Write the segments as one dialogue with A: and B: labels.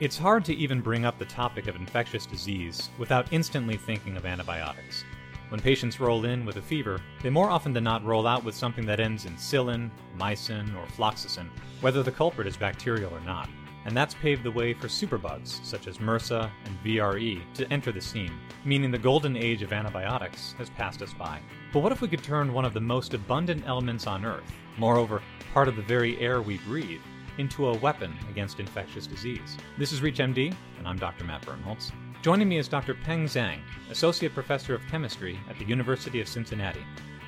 A: It's hard to even bring up the topic of infectious disease without instantly thinking of antibiotics. When patients roll in with a fever, they more often than not roll out with something that ends in cillin, mycin, or floxacin, whether the culprit is bacterial or not. And that's paved the way for superbugs, such as MRSA and VRE, to enter the scene, meaning the golden age of antibiotics has passed us by. But what if we could turn one of the most abundant elements on Earth, moreover, part of the very air we breathe, into a weapon against infectious disease. This is ReachMD, and I'm Dr. Matt Birnholz. Joining me is Dr. Peng Zhang, Associate Professor of Chemistry at the University of Cincinnati,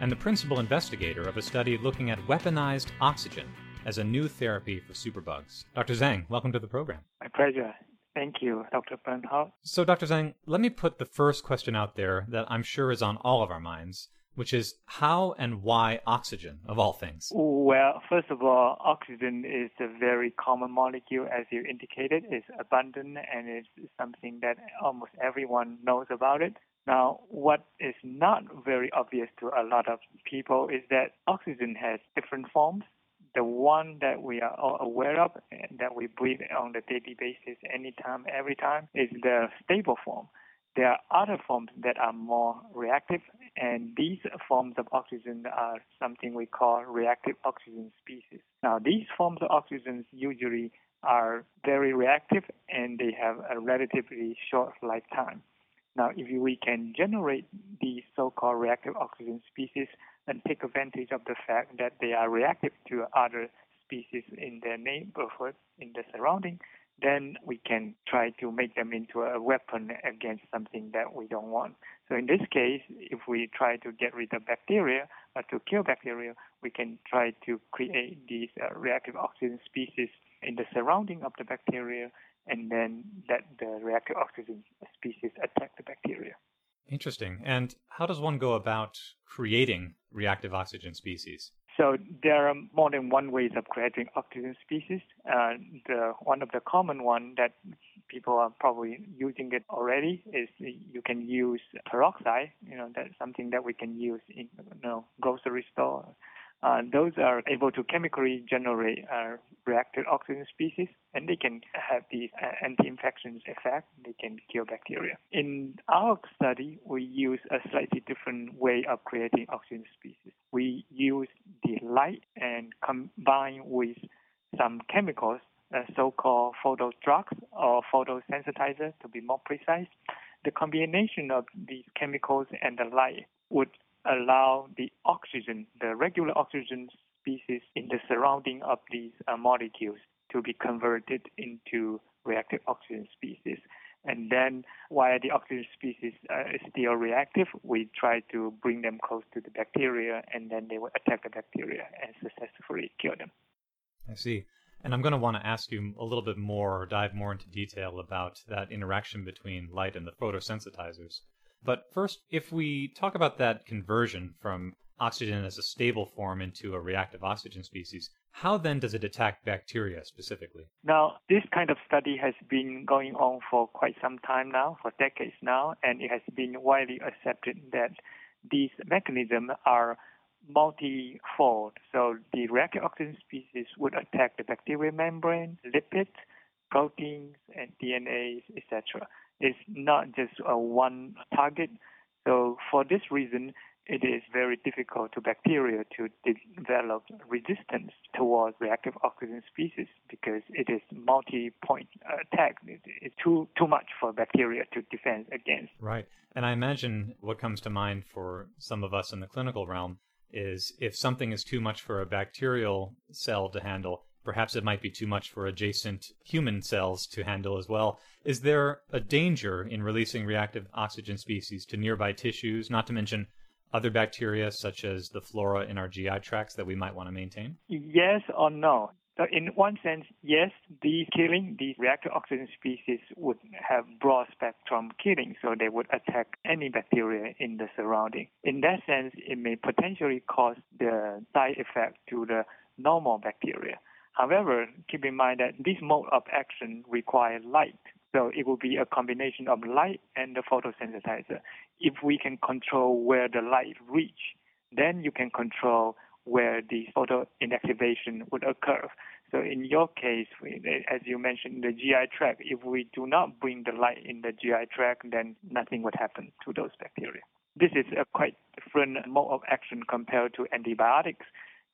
A: and the principal investigator of a study looking at weaponized oxygen as a new therapy for superbugs. Dr. Zhang, welcome to the program.
B: My pleasure. Thank you, Dr. Birnholz.
A: So, Dr. Zhang, let me put the first question out there that I'm sure is on all of our minds which is how and why oxygen, of all things?
B: Well, first of all, oxygen is a very common molecule, as you indicated. It's abundant and it's something that almost everyone knows about it. Now, what is not very obvious to a lot of people is that oxygen has different forms. The one that we are all aware of and that we breathe on a daily basis, anytime, every time, is the stable form. There are other forms that are more reactive, and these forms of oxygen are something we call reactive oxygen species. Now, these forms of oxygen usually are very reactive and they have a relatively short lifetime. Now, if we can generate these so-called reactive oxygen species and take advantage of the fact that they are reactive to other species in their neighborhood, in the surrounding, then we can try to make them into a weapon against something that we don't want. So in this case, if we try to get rid of bacteria or to kill bacteria, we can try to create these uh, reactive oxygen species in the surrounding of the bacteria and then let the reactive oxygen species attack the bacteria.
A: Interesting. And how does one go about creating reactive oxygen species?
B: So there are more than one ways of creating oxygen species. Uh, the one of the common one that people are probably using it already is you can use peroxide. You know that's something that we can use in you know grocery store uh, those are able to chemically generate uh, reactive oxygen species, and they can have the uh, anti-infection effect. They can kill bacteria. In our study, we use a slightly different way of creating oxygen species. We use the light and combine with some chemicals, uh, so-called photo drugs or photosensitizer, to be more precise. The combination of these chemicals and the light would allow the oxygen, the regular oxygen species in the surrounding of these uh, molecules to be converted into reactive oxygen species. And then, while the oxygen species uh, is still reactive, we try to bring them close to the bacteria, and then they will attack the bacteria and successfully kill them.
A: I see. And I'm going to want to ask you a little bit more, or dive more into detail about that interaction between light and the photosensitizers. But first, if we talk about that conversion from oxygen as a stable form into a reactive oxygen species, how then does it attack bacteria specifically?
B: Now, this kind of study has been going on for quite some time now, for decades now, and it has been widely accepted that these mechanisms are multifold. So the reactive oxygen species would attack the bacterial membrane, lipids, proteins, and DNA, etc. It's not just a one target. So for this reason, it is very difficult to bacteria to develop resistance towards reactive oxygen species because it is multi-point attack. It's too too much for bacteria to defend against.
A: Right, and I imagine what comes to mind for some of us in the clinical realm is if something is too much for a bacterial cell to handle, perhaps it might be too much for adjacent human cells to handle as well. Is there a danger in releasing reactive oxygen species to nearby tissues, not to mention other bacteria such as the flora in our GI tracts that we might want to maintain?
B: Yes or no. So in one sense, yes, these killing these reactive oxygen species would have broad spectrum killing, so they would attack any bacteria in the surrounding. In that sense, it may potentially cause the side effect to the normal bacteria. However, keep in mind that this mode of action requires light. So it will be a combination of light and the photosensitizer. If we can control where the light reach, then you can control where the photo inactivation would occur. So in your case, as you mentioned, the GI tract, if we do not bring the light in the GI tract, then nothing would happen to those bacteria. This is a quite different mode of action compared to antibiotics.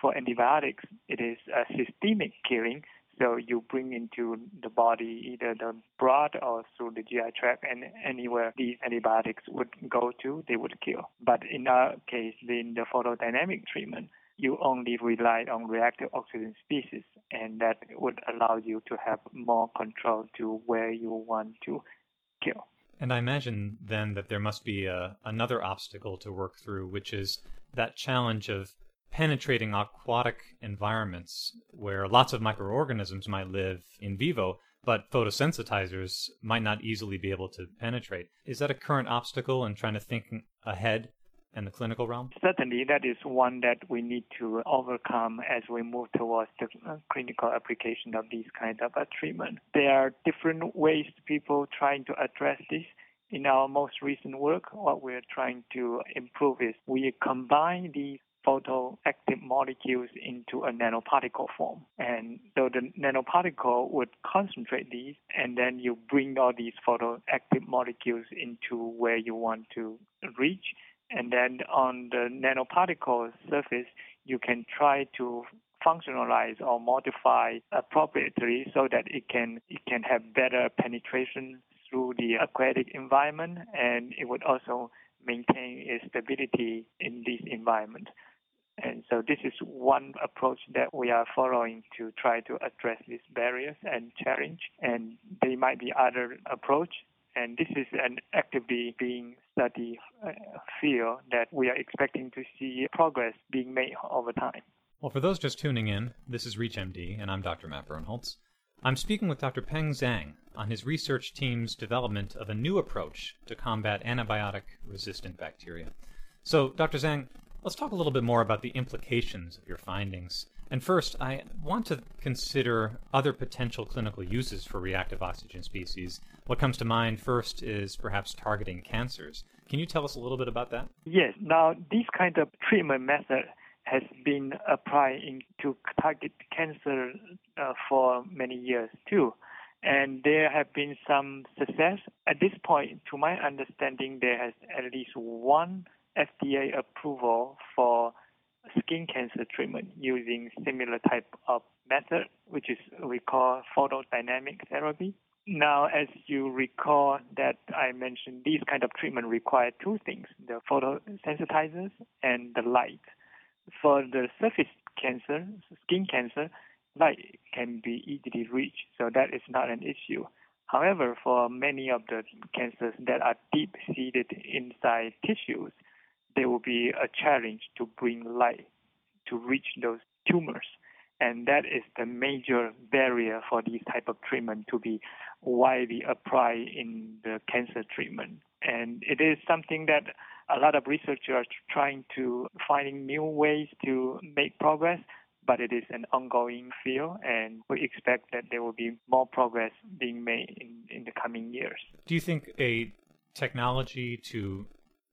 B: For antibiotics, it is a systemic killing, so you bring into the body either the blood or through the GI tract, and anywhere these antibiotics would go to, they would kill. But in our case, in the photodynamic treatment, you only rely on reactive oxygen species, and that would allow you to have more control to where you want to kill.
A: And I imagine then that there must be a, another obstacle to work through, which is that challenge of penetrating aquatic environments where lots of microorganisms might live in vivo, but photosensitizers might not easily be able to penetrate. Is that a current obstacle in trying to think ahead in the clinical realm?
B: Certainly, that is one that we need to overcome as we move towards the clinical application of these kind of uh, treatment. There are different ways people trying to address this. In our most recent work, what we're trying to improve is we combine these photoactive molecules into a nanoparticle form. And so the nanoparticle would concentrate these, and then you bring all these photoactive molecules into where you want to reach. And then on the nanoparticle surface, you can try to functionalize or modify appropriately so that it can it can have better penetration through the aquatic environment and it would also maintain its stability in this environment. So this is one approach that we are following to try to address these barriers and challenge. And there might be other approach. And this is an actively being studied uh, field that we are expecting to see progress being made over time.
A: Well, for those just tuning in, this is ReachMD, and I'm Dr. Matt Birnholz. I'm speaking with Dr. Peng Zhang on his research team's development of a new approach to combat antibiotic resistant bacteria. So, Dr. Zhang, Let's talk a little bit more about the implications of your findings. And first, I want to consider other potential clinical uses for reactive oxygen species. What comes to mind first is perhaps targeting cancers. Can you tell us a little bit about that?
B: Yes. Now, this kind of treatment method has been applied to target cancer uh, for many years too. And there have been some success. At this point, to my understanding, there has at least one FDA approval for skin cancer treatment using similar type of method, which is we call photodynamic therapy. Now, as you recall that I mentioned, these kind of treatment require two things, the photosensitizers and the light. For the surface cancer, skin cancer, light can be easily reached, so that is not an issue. However, for many of the cancers that are deep seated inside tissues, there will be a challenge to bring light to reach those tumors. And that is the major barrier for these type of treatment to be widely applied in the cancer treatment. And it is something that a lot of researchers are trying to finding new ways to make progress, but it is an ongoing field, and we expect that there will be more progress being made in, in the coming years.
A: Do you think a technology to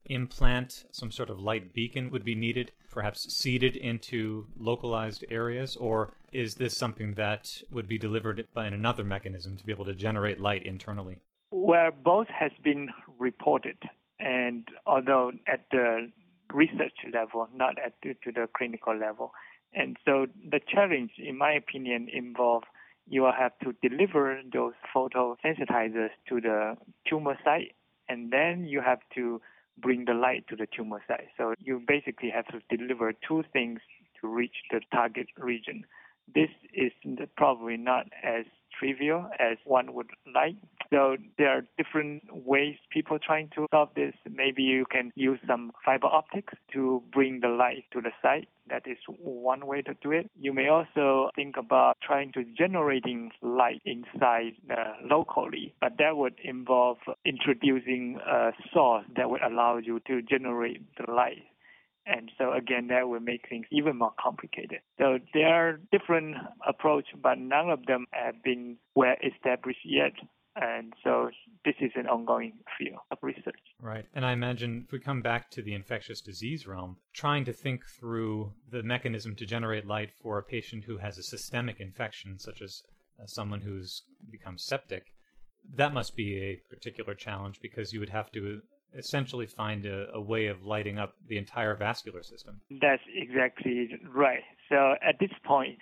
A: implant some sort of light beacon would be needed, perhaps seeded into localized areas, or is this something that would be delivered by another mechanism to be able to generate light internally?
B: Well, both has been reported, and although at the research level, not at the, to the clinical level, and so the challenge, in my opinion, involves you will have to deliver those photosensitizers to the tumor site, and then you have to bring the light to the tumor site. So you basically have to deliver two things to reach the target region. This is probably not as trivial as one would like. So there are different ways people trying to solve this. Maybe you can use some fiber optics to bring the light to the site. That is one way to do it. You may also think about trying to generating light inside uh, locally, but that would involve introducing a source that would allow you to generate the light and so again, that will make things even more complicated. So there are different approach, but none of them have been well established yet. And so this is an ongoing field of research.
A: Right. And I imagine if we come back to the infectious disease realm, trying to think through the mechanism to generate light for a patient who has a systemic infection, such as uh, someone who's become septic, that must be a particular challenge because you would have to essentially find a, a, way of lighting up the entire vascular system.
B: That's exactly right. So at this point,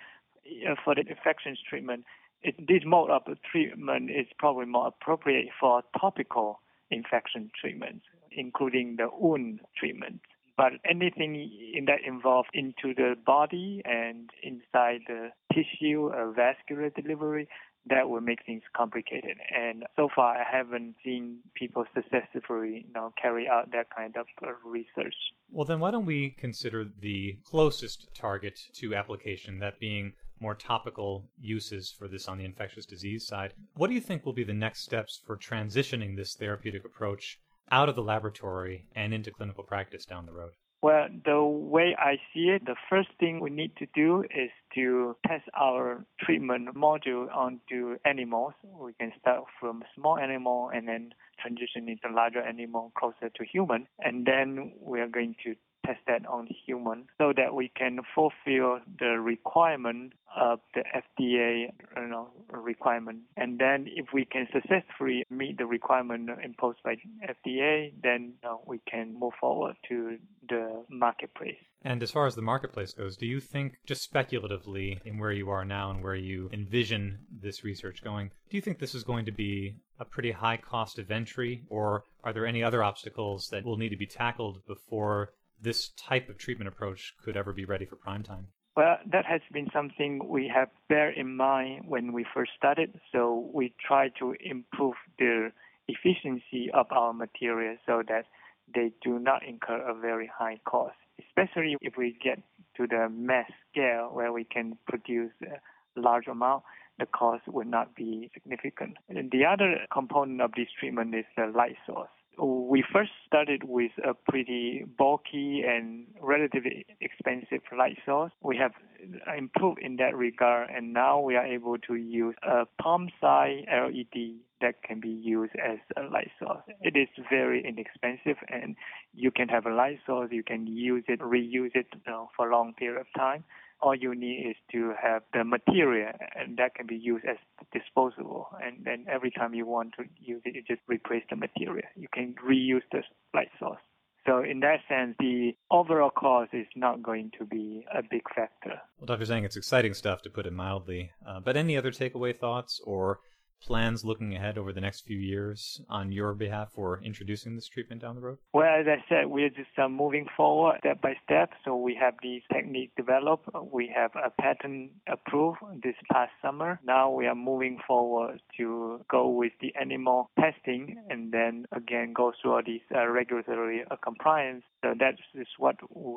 B: uh, for the infections treatment, it, this mode of treatment is probably more appropriate for topical infection treatments, including the wound treatment. But anything in that involved into the body and inside the tissue, uh, vascular delivery, that will make things complicated. And so far, I haven't seen people successfully, you know, carry out that kind of uh, research.
A: Well, then why don't we consider the closest target to application, that being more topical uses for this on the infectious disease side. What do you think will be the next steps for transitioning this therapeutic approach out of the laboratory and into clinical practice down the road?
B: Well, the way I see it, the first thing we need to do is to test our treatment module onto animals. We can start from small animal and then transition into larger animal closer to human. And then we are going to test that on human so that we can fulfill the requirement of the FDA you know, requirement. And then if we can successfully meet the requirement imposed by FDA, then you know, we can move forward to the marketplace.
A: And as far as the marketplace goes, do you think, just speculatively, in where you are now and where you envision this research going, do you think this is going to be a pretty high cost of entry, or are there any other obstacles that will need to be tackled before this type of treatment approach could ever be ready for prime time?
B: Well, that has been something we have bear in mind when we first started. So we try to improve the efficiency of our materials so that they do not incur a very high cost, especially if we get to the mass scale where we can produce a large amount, the cost would not be significant. And the other component of this treatment is the light source we first started with a pretty bulky and relatively expensive light source. We have improved in that regard, and now we are able to use a palm-sized LED that can be used as a light source. It is very inexpensive, and you can have a light source. You can use it, reuse it you know, for a long period of time all you need is to have the material, and that can be used as disposable. And then every time you want to use it, you just replace the material. You can reuse the light source. So in that sense, the overall cost is not going to be a big factor.
A: Well, Dr. Zhang, it's exciting stuff to put it mildly. Uh, but any other takeaway thoughts or plans looking ahead over the next few years on your behalf for introducing this treatment down the road?
B: Well, as I said, we're just uh, moving forward step by step. So we have these technique developed. We have a patent approved this past summer. Now we are moving forward to go with the animal testing and then again go through all these uh, regulatory uh, compliance. So that is what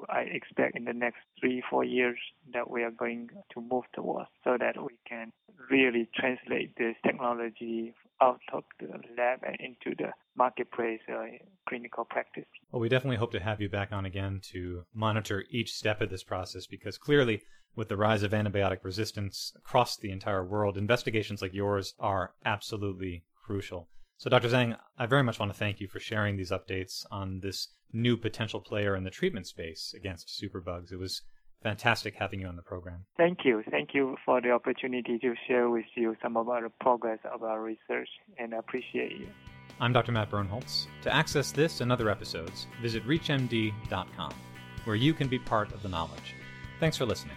B: I expect in the next three, four years that we are going to move towards so that we can really translate this technology out of the lab and into the marketplace uh, clinical practice.
A: Well, we definitely hope to have you back on again to monitor each step of this process because clearly, with the rise of antibiotic resistance across the entire world, investigations like yours are absolutely crucial. So, Dr. Zhang, I very much want to thank you for sharing these updates on this new potential player in the treatment space against superbugs. It was fantastic having you on the program.
B: Thank you. Thank you for the opportunity to share with you some of our progress of our research, and appreciate you.
A: I'm Dr. Matt Birnholz. To access this and other episodes, visit ReachMD.com, where you can be part of the knowledge. Thanks for listening.